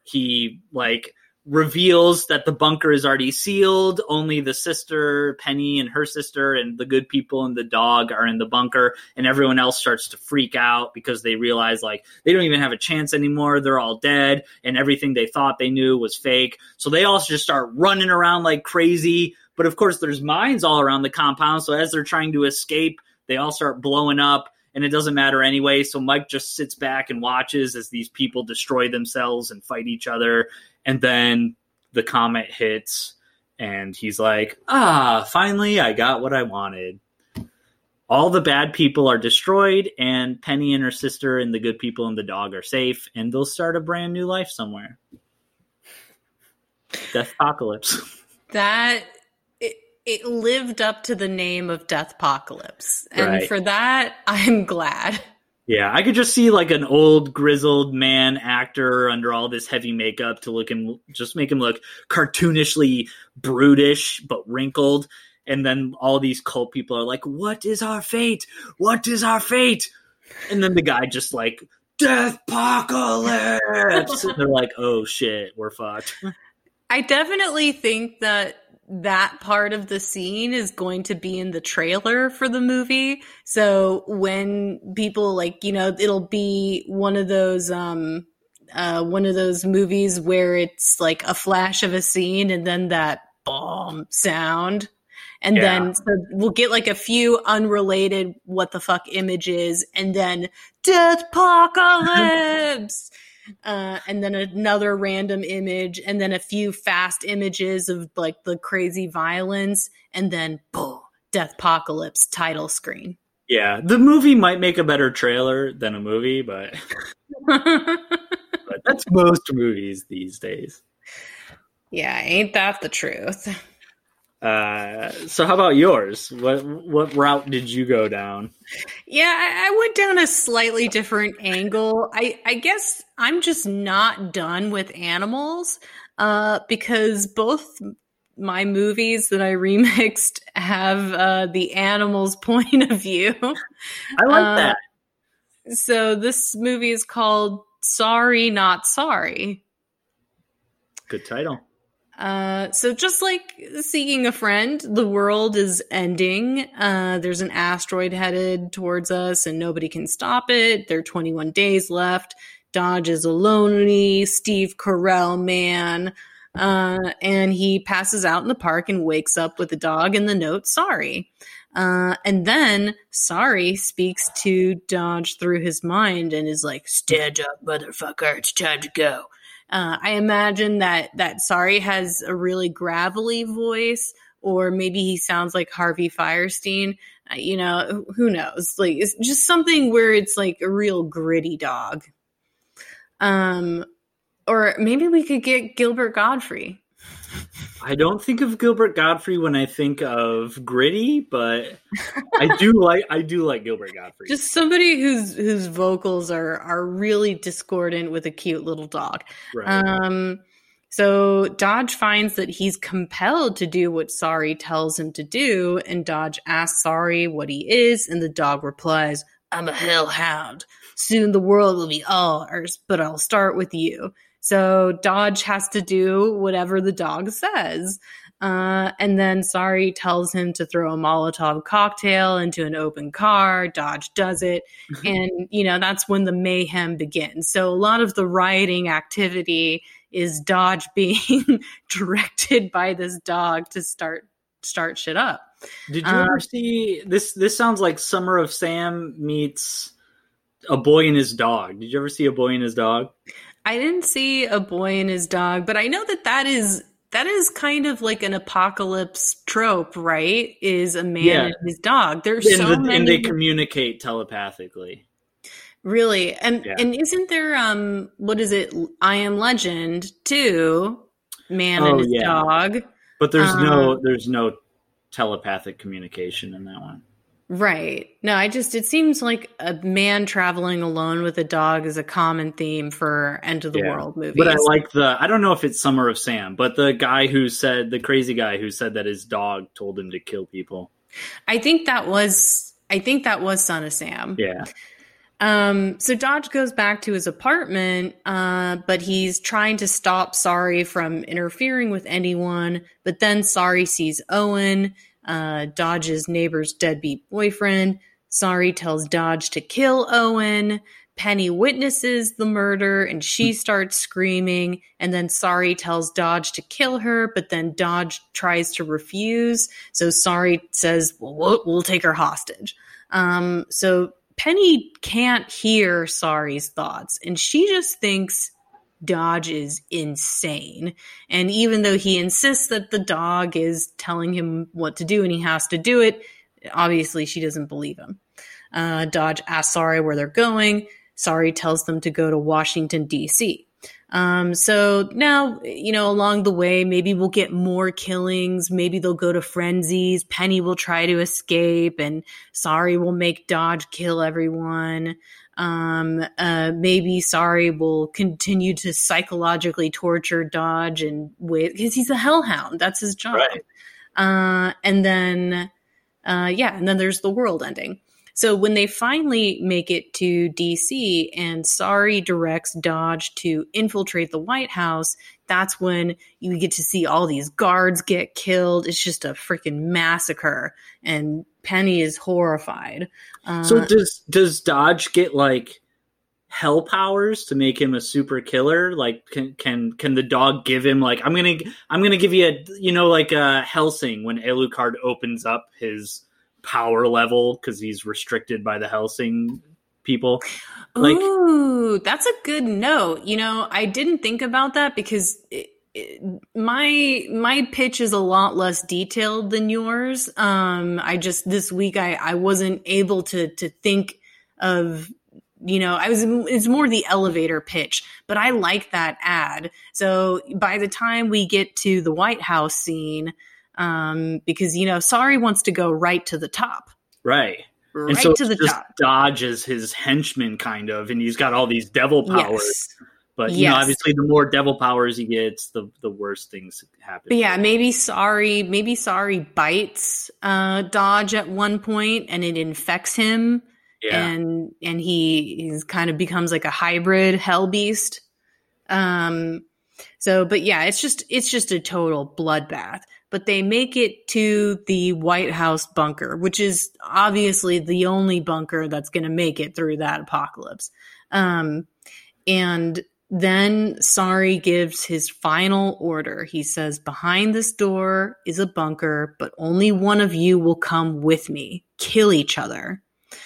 he like reveals that the bunker is already sealed. Only the sister, Penny, and her sister, and the good people and the dog are in the bunker, and everyone else starts to freak out because they realize like they don't even have a chance anymore. They're all dead, and everything they thought they knew was fake. So they all just start running around like crazy, but of course, there's mines all around the compound. So as they're trying to escape, they all start blowing up and it doesn't matter anyway. So Mike just sits back and watches as these people destroy themselves and fight each other. And then the comet hits and he's like, ah, finally, I got what I wanted. All the bad people are destroyed, and Penny and her sister and the good people and the dog are safe, and they'll start a brand new life somewhere. Death apocalypse. That it it lived up to the name of Death Apocalypse. And Right. for that, I'm glad. Yeah, I could just see like an old grizzled man actor under all this heavy makeup to look him just make him look cartoonishly brutish but wrinkled. And then all these cult people are like, What is our fate? What is our fate? And then the guy just like, Death apocalypse. and they're like, Oh shit, we're fucked. I definitely think that that part of the scene is going to be in the trailer for the movie. So when people like, you know, it'll be one of those um uh one of those movies where it's like a flash of a scene and then that bomb sound. And Yeah. then so we'll get like a few unrelated what the fuck images and then death apocalypse. Uh, and then another random image, and then a few fast images of like the crazy violence, and then boom, Death Apocalypse title screen. Yeah, the movie might make a better trailer than a movie, but, but that's most movies these days. yeah, ain't that the truth? Uh, so how about yours? What what route did you go down? Yeah, I, I went down a slightly different angle. I, I guess I'm just not done with animals uh, because both my movies that I remixed have uh, the animals' point of view. I like Uh, that. So this movie is called Sorry Not Sorry. Good title. Uh, so just like seeking a friend, the world is ending. Uh, there's an asteroid headed towards us and nobody can stop it. There are 21 days left. Dodge is a lonely Steve Carell man. Uh, and he passes out in the park and wakes up with a dog and the note, sorry. Uh, and then Sorry speaks to Dodge through his mind and is like, stand up, motherfucker. It's time to go. Uh, I imagine that that Sorry has a really gravelly voice, or maybe he sounds like Harvey Fierstein. Uh, you know, who- knows? Like it's just something where it's like a real gritty dog. Um, or maybe we could get Gilbert Gottfried. I don't think of Gilbert Gottfried when I think of gritty, but I do like I do like Gilbert Gottfried. Just somebody whose whose vocals are are really discordant with a cute little dog. right. Um, so Dodge finds that he's compelled to do what Sorry tells him to do, and Dodge asks Sorry what he is, and the dog replies, I'm a hellhound. Soon the world will be ours, but I'll start with you. So Dodge has to do whatever the dog says. Uh, and then Sorry tells him to throw a Molotov cocktail into an open car. Dodge does it. and, you know, that's when the mayhem begins. So a lot of the rioting activity is Dodge being directed by this dog to start start shit up. Did you uh, ever see this? This sounds like Summer of Sam meets a boy and his dog. Did you ever see a boy and his dog? I didn't see a boy and his dog, but I know that that is that is kind of like an apocalypse trope, right? Is a man Yeah. and his dog. There's And, so the- many and they communicate telepathically. really, and Yeah. and isn't there um what is it? I Am Legend too, man Oh, and his yeah. dog. But there's Uh, no there's no telepathic communication in that one. Right. No, I just it seems like a man traveling alone with a dog is a common theme for end of the Yeah. world movies. But I like the I don't know if it's Summer of Sam, but the guy who said the crazy guy who said that his dog told him to kill people. I think that was I think that was Son of Sam. Yeah. Um, so Dodge goes back to his apartment, uh, but he's trying to stop Sorry from interfering with anyone. But then Sorry sees Owen, uh, Dodge's neighbor's deadbeat boyfriend. Sorry tells Dodge to kill Owen. Penny witnesses the murder and she starts screaming. And then Sorry tells Dodge to kill her, but then Dodge tries to refuse. So Sorry says, well, we'll, we'll take her hostage. Um, so Penny can't hear Sorry's thoughts, and she just thinks Dodge is insane. And even though he insists that the dog is telling him what to do and he has to do it, obviously she doesn't believe him. Uh, Dodge asks Sorry where they're going. Sorry tells them to go to Washington, D.C. Um, so now, you know, along the way, maybe we'll get more killings. Maybe they'll go to Friendsy's. Penny will try to escape, and Sorry will make Dodge kill everyone. Um, uh, maybe Sorry will continue to psychologically torture Dodge and with because he's a hellhound. That's his job. Right. Uh, and then, uh, yeah, and then there's the world ending. So when they finally make it to DC and Sorry directs Dodge to infiltrate the White House, that's when you get to see all these guards get killed. It's just a freaking massacre, and Penny is horrified. Uh, So does does Dodge get like hell powers to make him a super killer? Like can can can the dog give him like I'm gonna I'm gonna give you a you know like a Hellsing when Alucard opens up his power level because he's restricted by the Hellsing people. Like Ooh, that's a good note. You know, I didn't think about that because it, it, my my pitch is a lot less detailed than yours. Um, I just this week I I wasn't able to to think of you know I was it's more the elevator pitch, but I like that ad. So by the time we get to the White House scene, um, because you know, sorry wants to go right to the top, right. right and so to the just top. Dodge is his henchman kind of, and he's got all these devil powers. Yes. But you know, obviously, the more devil powers he gets, the the worse things happen. But yeah, maybe sorry, maybe sorry bites uh Dodge at one point and it infects him yeah, and and he he's kind of becomes like a hybrid hell beast. Um so but yeah, it's just it's just a total bloodbath. But they make it to the White House bunker, which is obviously the only bunker that's going to make it through that apocalypse. Um and then Sorry gives his final order. He says, Behind this door is a bunker, but only one of you will come with me. Kill each other.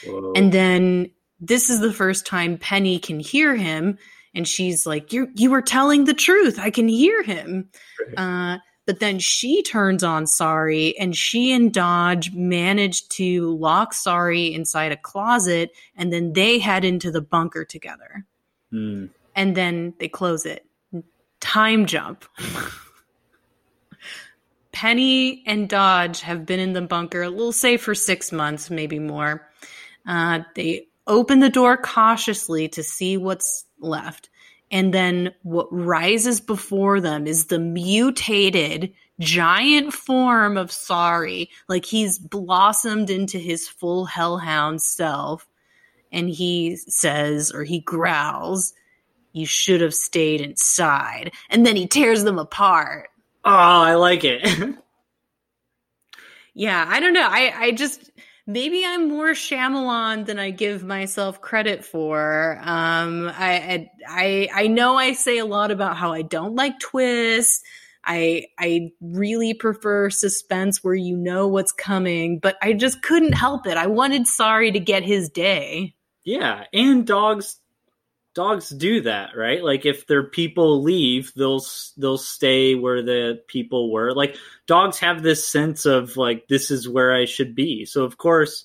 Whoa. And then this is the first time Penny can hear him. And she's like, You you were telling the truth. I can hear him. Uh, but then she turns on Sorry and she and Dodge manage to lock Sorry inside a closet and then they head into the bunker together Hmm. And then they close it. Time jump. Penny and Dodge have been in the bunker, we'll say for six months, maybe more. Uh, they open the door cautiously to see what's left. And then what rises before them is the mutated giant form of Sorry. Like he's blossomed into his full hellhound self. And he says, or he growls, you should have stayed inside. And then he tears them apart. Oh, I like it. Yeah, I don't know. I, I just maybe I'm more Shyamalan than I give myself credit for. Um, I, I I know I say a lot about how I don't like twists. I I really prefer suspense where you know what's coming, but I just couldn't help it. I wanted Sorry to get his day. yeah, and dogs dogs do that, right? Like if their people leave, they'll they'll stay where the people were. Like dogs have this sense of like this is where I should be. So of course,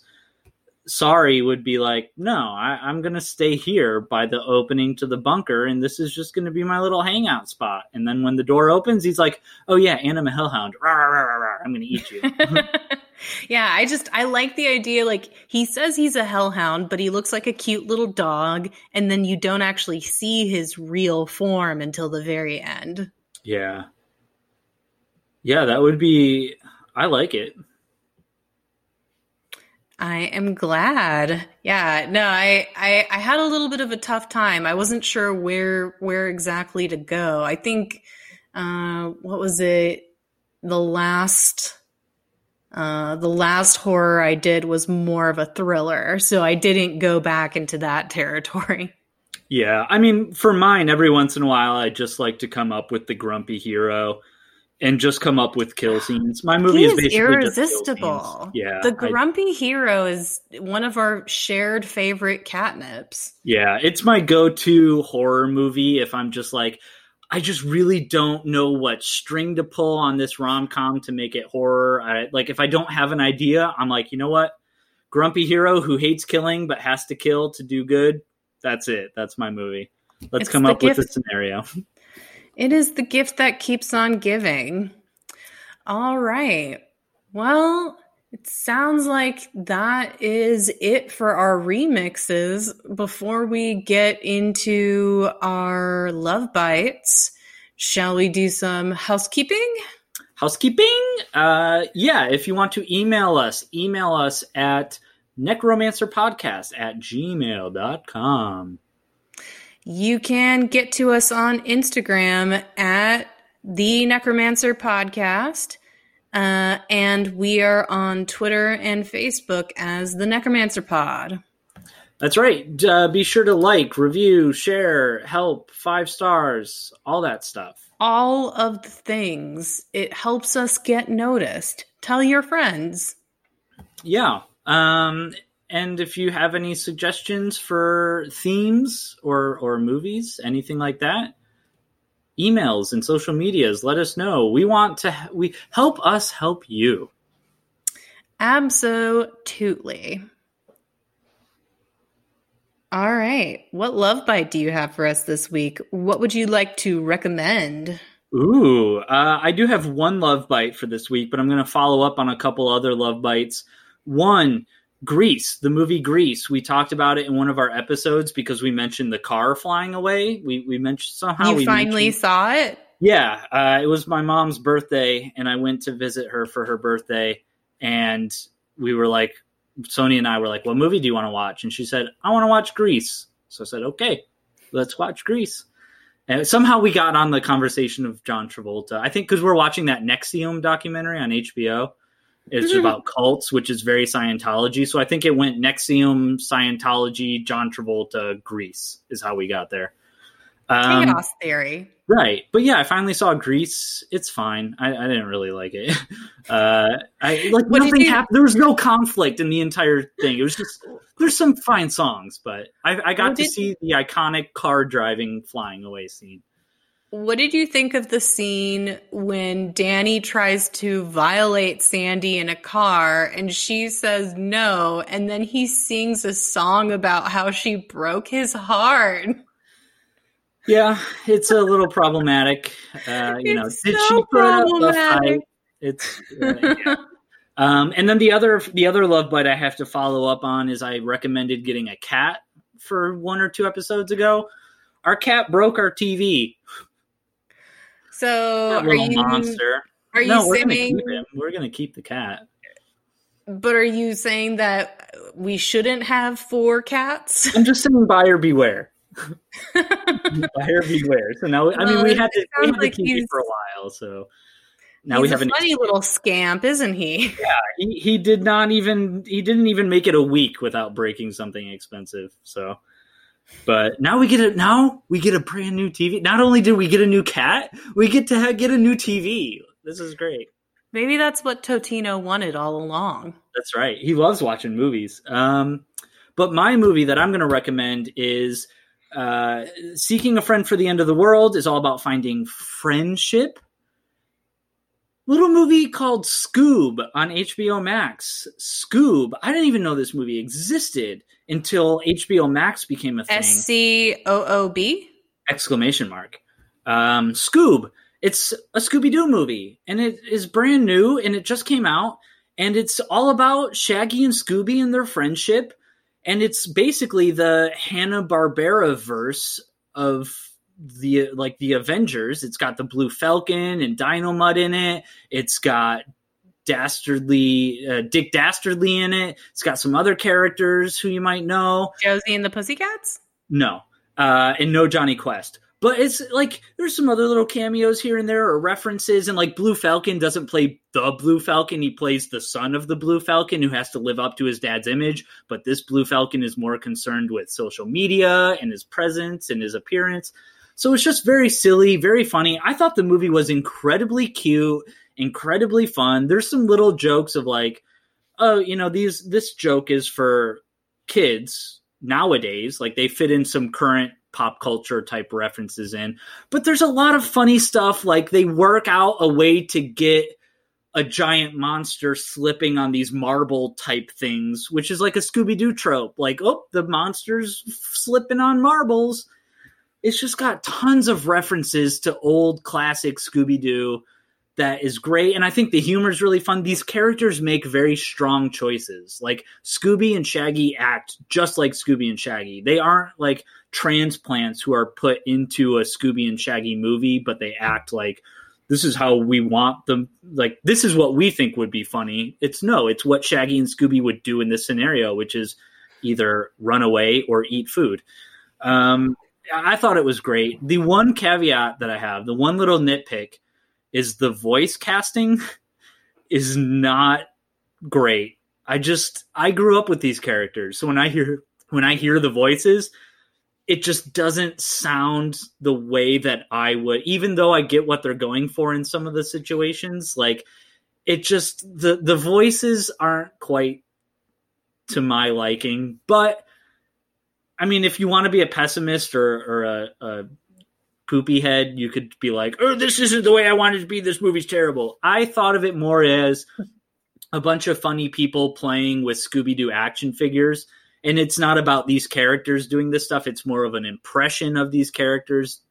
sorry would be like, no, I, I'm gonna stay here by the opening to the bunker, and this is just gonna be my little hangout spot. And then when the door opens, he's like, oh yeah, and I'm a hellhound. Rawr, rawr, rawr. I'm gonna eat you. yeah, I just I like the idea like he says he's a hellhound, but he looks like a cute little dog and then you don't actually see his real form until the very end. yeah, yeah, that would be. I like it. I am glad. Yeah, no, I, I I had a little bit of a tough time. I wasn't sure where where exactly to go. I think uh what was it? The last uh the last horror I did was more of a thriller, so I didn't go back into that territory. Yeah, I mean, for mine, every once in a while, I just like to come up with the grumpy hero and just come up with kill scenes. My movie is is basically irresistible. Yeah, the I- grumpy hero is one of our shared favorite catnips. yeah, it's my go-to horror movie. If I'm just like, I just really don't know what string to pull on this rom com to make it horror. I like if I don't have an idea, I'm like, you know what, grumpy hero who hates killing but has to kill to do good. That's it. That's my movie. Let's It's come up with a scenario. It is the gift that keeps on giving. All right. Well, it sounds like that is it for our remixes. Before we get into our love bites, shall we do some housekeeping? Housekeeping? Uh, yeah, if you want to email us, email us at necromancerpodcast at gmail.com. You can get to us on Instagram at the Necromancer Podcast. Uh, and we are on Twitter and Facebook as the Necromancer Pod. That's right. Uh, be sure to like, review, share, help, five stars, all that stuff. All of the things. It helps us get noticed. Tell your friends. Yeah. Um, and if you have any suggestions for themes or or movies, anything like that, emails and social medias, let us know. We want to we help us help you. Absolutely. All right. What love bite do you have for us this week? What would you like to recommend? Ooh, uh, I do have one love bite for this week, but I'm going to follow up on a couple other love bites. One, Grease, the movie Grease, We talked about it in one of our episodes because we mentioned the car flying away. We we mentioned somehow you we finally mentioned- saw it? Yeah, uh, it was my mom's birthday, and I went to visit her for her birthday, and we were like, Sony and I were like, "What movie do you want to watch?" And she said, "I want to watch Grease." So I said, "Okay, let's watch Grease." And somehow we got on the conversation of John Travolta. I think because we're watching that NXIVM documentary on HBO. It's Mhm. about cults, which is very Scientology. So I think it went NXIVM, Scientology, John Travolta, Grease is how we got there. Um, Chaos theory. Right, but yeah, I finally saw Grease. It's fine. I, I didn't really like it. Uh, I like What nothing you- happened. There was no conflict in the entire thing. It was just there's some fine songs, but I, I got What to did- see the iconic car driving, flying away scene. What did you think of the scene when Danny tries to violate Sandy in a car and she says no, and then he sings a song about how she broke his heart? Yeah, it's a little problematic. Uh, you know, It's did so she put up a fight? It's uh, yeah. Um, and then the other the other love bite I have to follow up on is I recommended getting a cat for one or two episodes ago. Our cat broke our TV. So That are little you monster. are you no, we're gonna keep him. We're gonna keep the cat. but are you saying that we shouldn't have four cats? I'm just saying, buyer beware. buyer beware. So now, I mean, we Well, had to, it we sounds had like the TV he's- for a while, so now He's we have a an funny little scamp, isn't he? he, he did not even he didn't even make it a week without breaking something expensive so but now we get a now we get a brand new tv not only did we get a new cat we get to ha- get a new tv this is great. Maybe that's what Totino wanted all along. that's right. He loves watching movies. Um but my movie that i'm going to recommend is uh seeking a friend for the end of the world is all about finding friendship little movie called Scoob on HBO Max. Scoob. I didn't even know this movie existed until HBO Max became a thing. S C O O B? Exclamation mark. Um, Scoob. It's a Scooby Doo movie, and it is brand new, and it just came out, and it's all about Shaggy and Scooby and their friendship, and it's basically the Hanna Barbera verse of the like the Avengers. It's got the Blue Falcon and Dynamite in it. It's got Dastardly uh, Dick Dastardly in it. It's got some other characters who you might know. Josie and the Pussycats? No, uh, and no Jonny Quest. But it's like there's some other little cameos here and there or references, and like Blue Falcon doesn't play the Blue Falcon; he plays the son of the Blue Falcon who has to live up to his dad's image. But this Blue Falcon is more concerned with social media and his presence and his appearance. So it's just very silly, very funny. I thought the movie was incredibly cute, incredibly fun. There's some little jokes of like, oh, you know, these this joke is for kids nowadays. Like they fit in some current pop culture type references in. But there's a lot of funny stuff. Like they work out a way to get a giant monster slipping on these marble type things, which is like a Scooby Doo trope. Like, oh, the monster's slipping on marbles. It's just got tons of references to old classic Scooby Doo that is great. And I think the humor is really fun. These characters make very strong choices. Like Scooby and Shaggy act just like Scooby and Shaggy. They aren't like transplants who are put into a Scooby and Shaggy movie, but they act like this is how we want them. Like this is what we think would be funny. It's no, it's what Shaggy and Scooby would do in this scenario, which is either run away or eat food. Um, I thought it was great. The one caveat that I have, the one little nitpick is the voice casting is not great. I just I grew up with these characters. So when I hear when I hear the voices, it just doesn't sound the way that I would even though I get what they're going for in some of the situations, like it just the the voices aren't quite to my liking, but I mean, if you want to be a pessimist or, or a, a poopy head, you could be like, "Oh, this isn't the way I wanted to be. This movie's terrible." I thought of it more as a bunch of funny people playing with Scooby Doo action figures, and it's not about these characters doing this stuff. It's more of an impression of these characters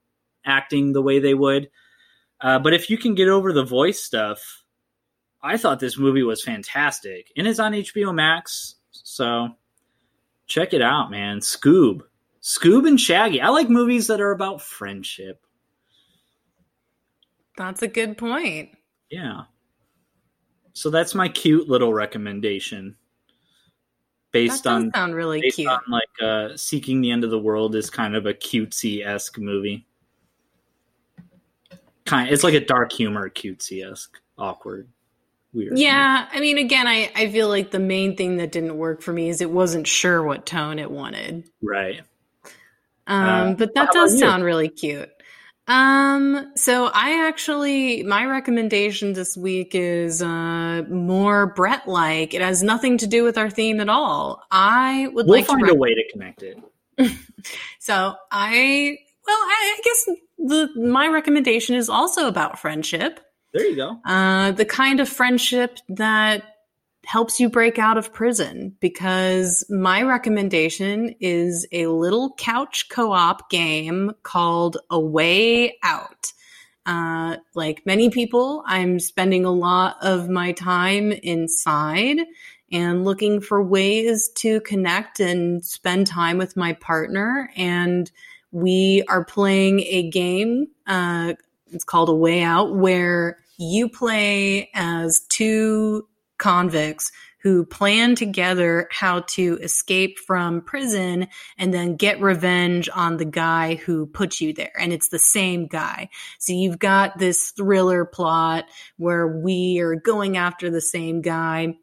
acting the way they would. Uh, but if you can get over the voice stuff, I thought this movie was fantastic, and it's on HBO Max, so check it out, man. Scoob. Scoob and Shaggy. I like movies that are about friendship. That's a good point. Yeah. So that's my cute little recommendation. Based that on sound really based cute. on like uh Seeking the End of the World is kind of a cutesy esque movie. Kind of, it's like a dark humor cutesy esque, awkward, weird. Yeah, I mean, again, I, I feel like the main thing that didn't work for me is it wasn't sure what tone it wanted. Right. Um, Uh, but that does sound really cute. Um, so I actually, my recommendation this week is uh, more Brett like. It has nothing to do with our theme at all. I would We'll like to. find a way to connect it. so I, well, I, I guess the my recommendation is also about friendship. There you go. Uh, the kind of friendship that helps you break out of prison because my recommendation is a little couch co-op game called A Way Out. Uh, like many people, I'm spending a lot of my time inside and looking for ways to connect and spend time with my partner. And we are playing a game. Uh, it's called A Way Out, where you play as two convicts who plan together how to escape from prison and then get revenge on the guy who put you there. And it's the same guy. So you've got this thriller plot where we are going after the same guy.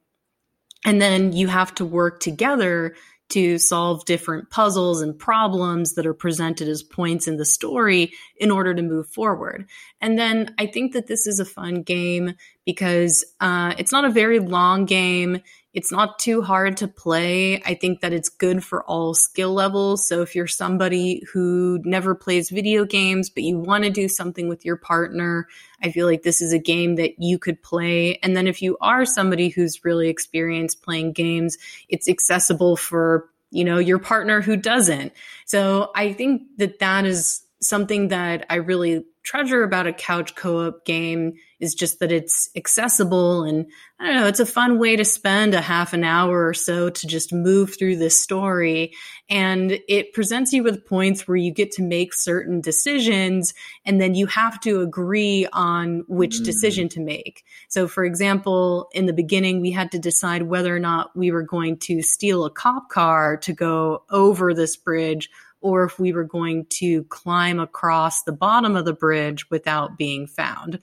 And then you have to work together to solve different puzzles and problems that are presented as points in the story in order to move forward. And then I think that this is a fun game because uh, it's not a very long game. It's not too hard to play. I think that it's good for all skill levels. So if you're somebody who never plays video games, but you want to do something with your partner, I feel like this is a game that you could play. And then if you are somebody who's really experienced playing games, it's accessible for, you know, your partner who doesn't. So I think that that is something that I really treasure about a couch co-op game is just that it's accessible and I don't know, it's a fun way to spend a half an hour or so to just move through this story. And it presents you with points where you get to make certain decisions and then you have to agree on which Mm. decision to make. So for example, in the beginning, we had to decide whether or not we were going to steal a cop car to go over this bridge or if we were going to climb across the bottom of the bridge without being found.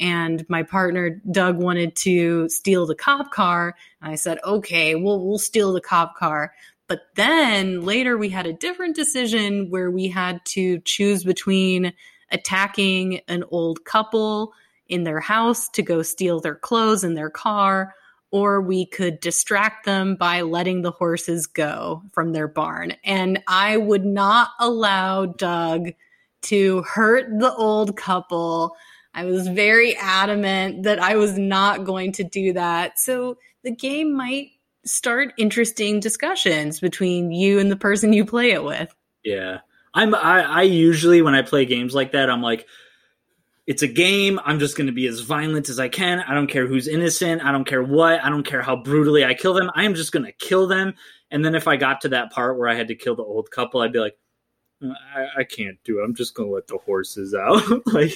And my partner Doug wanted to steal the cop car. And I said, okay, we'll we'll steal the cop car. But then later we had a different decision where we had to choose between attacking an old couple in their house to go steal their clothes and their car, or we could distract them by letting the horses go from their barn. And I would not allow Doug to hurt the old couple. I was very adamant that I was not going to do that. So the game might start interesting discussions between you and the person you play it with. Yeah. I'm I, I usually when I play games like that, I'm like, it's a game. I'm just going to be as violent as I can. I don't care who's innocent. I don't care what. I don't care how brutally I kill them. I am just going to kill them. And then if I got to that part where I had to kill the old couple, I'd be like, mm, I, I can't do it. I'm just going to let the horses out. like,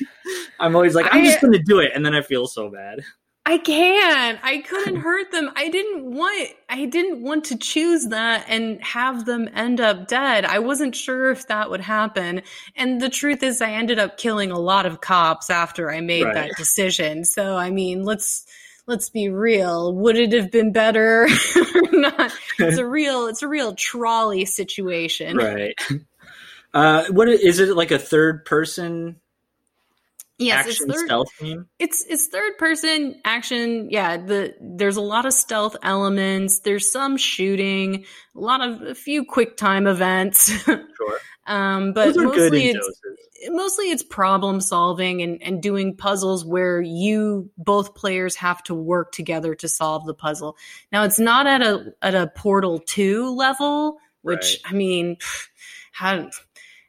I'm always like, I'm just going to do it. And then I feel so bad. I can't. I couldn't hurt them. I didn't want I didn't want to choose that and have them end up dead. I wasn't sure if that would happen. And the truth is I ended up killing a lot of cops after I made right. that decision. So I mean, let's let's be real. Would it have been better or not? It's a real it's a real trolley situation. Right. Uh what is it like a third person Yes, action it's third, stealth game. It's it's third person action. Yeah, the there's a lot of stealth elements. There's some shooting, a lot of a few quick time events. Sure. um, but mostly it's mostly it's problem solving and and doing puzzles where you both players have to work together to solve the puzzle. Now it's not at a at a Portal Two level, which right. I mean, how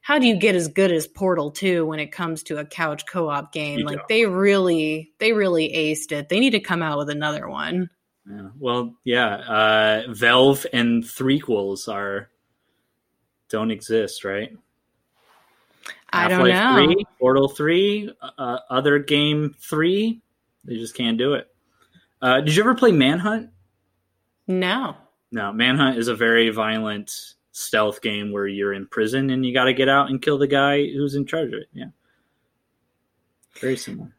how do you get as good as Portal 2 when it comes to a couch co-op game? You like don't. they really they really aced it. They need to come out with another one. Yeah. Well, yeah, uh, Valve and threequels are don't exist, right? I don't know. 3, Portal 3, uh, other game 3, they just can't do it. Uh, did you ever play Manhunt? No. No, Manhunt is a very violent stealth game where you're in prison and you got to get out and kill the guy who's in charge of it. Yeah. Very similar.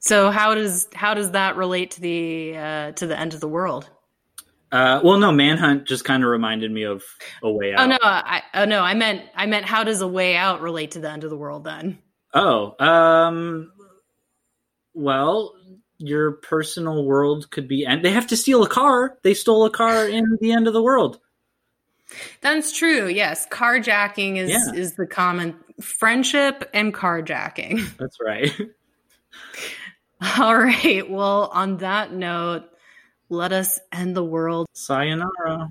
So how does how does that relate to the uh, to the end of the world? Uh, well, no, Manhunt just kind of reminded me of a way out. Oh no, I oh no, I meant I meant how does a way out relate to the end of the world then? Oh, um, well, your personal world could be and they have to steal a car. They stole a car in the end of the world. That's true yes. Carjacking is yeah. is the common friendship and carjacking. That's right. All right well on that note let us end the world. Sayonara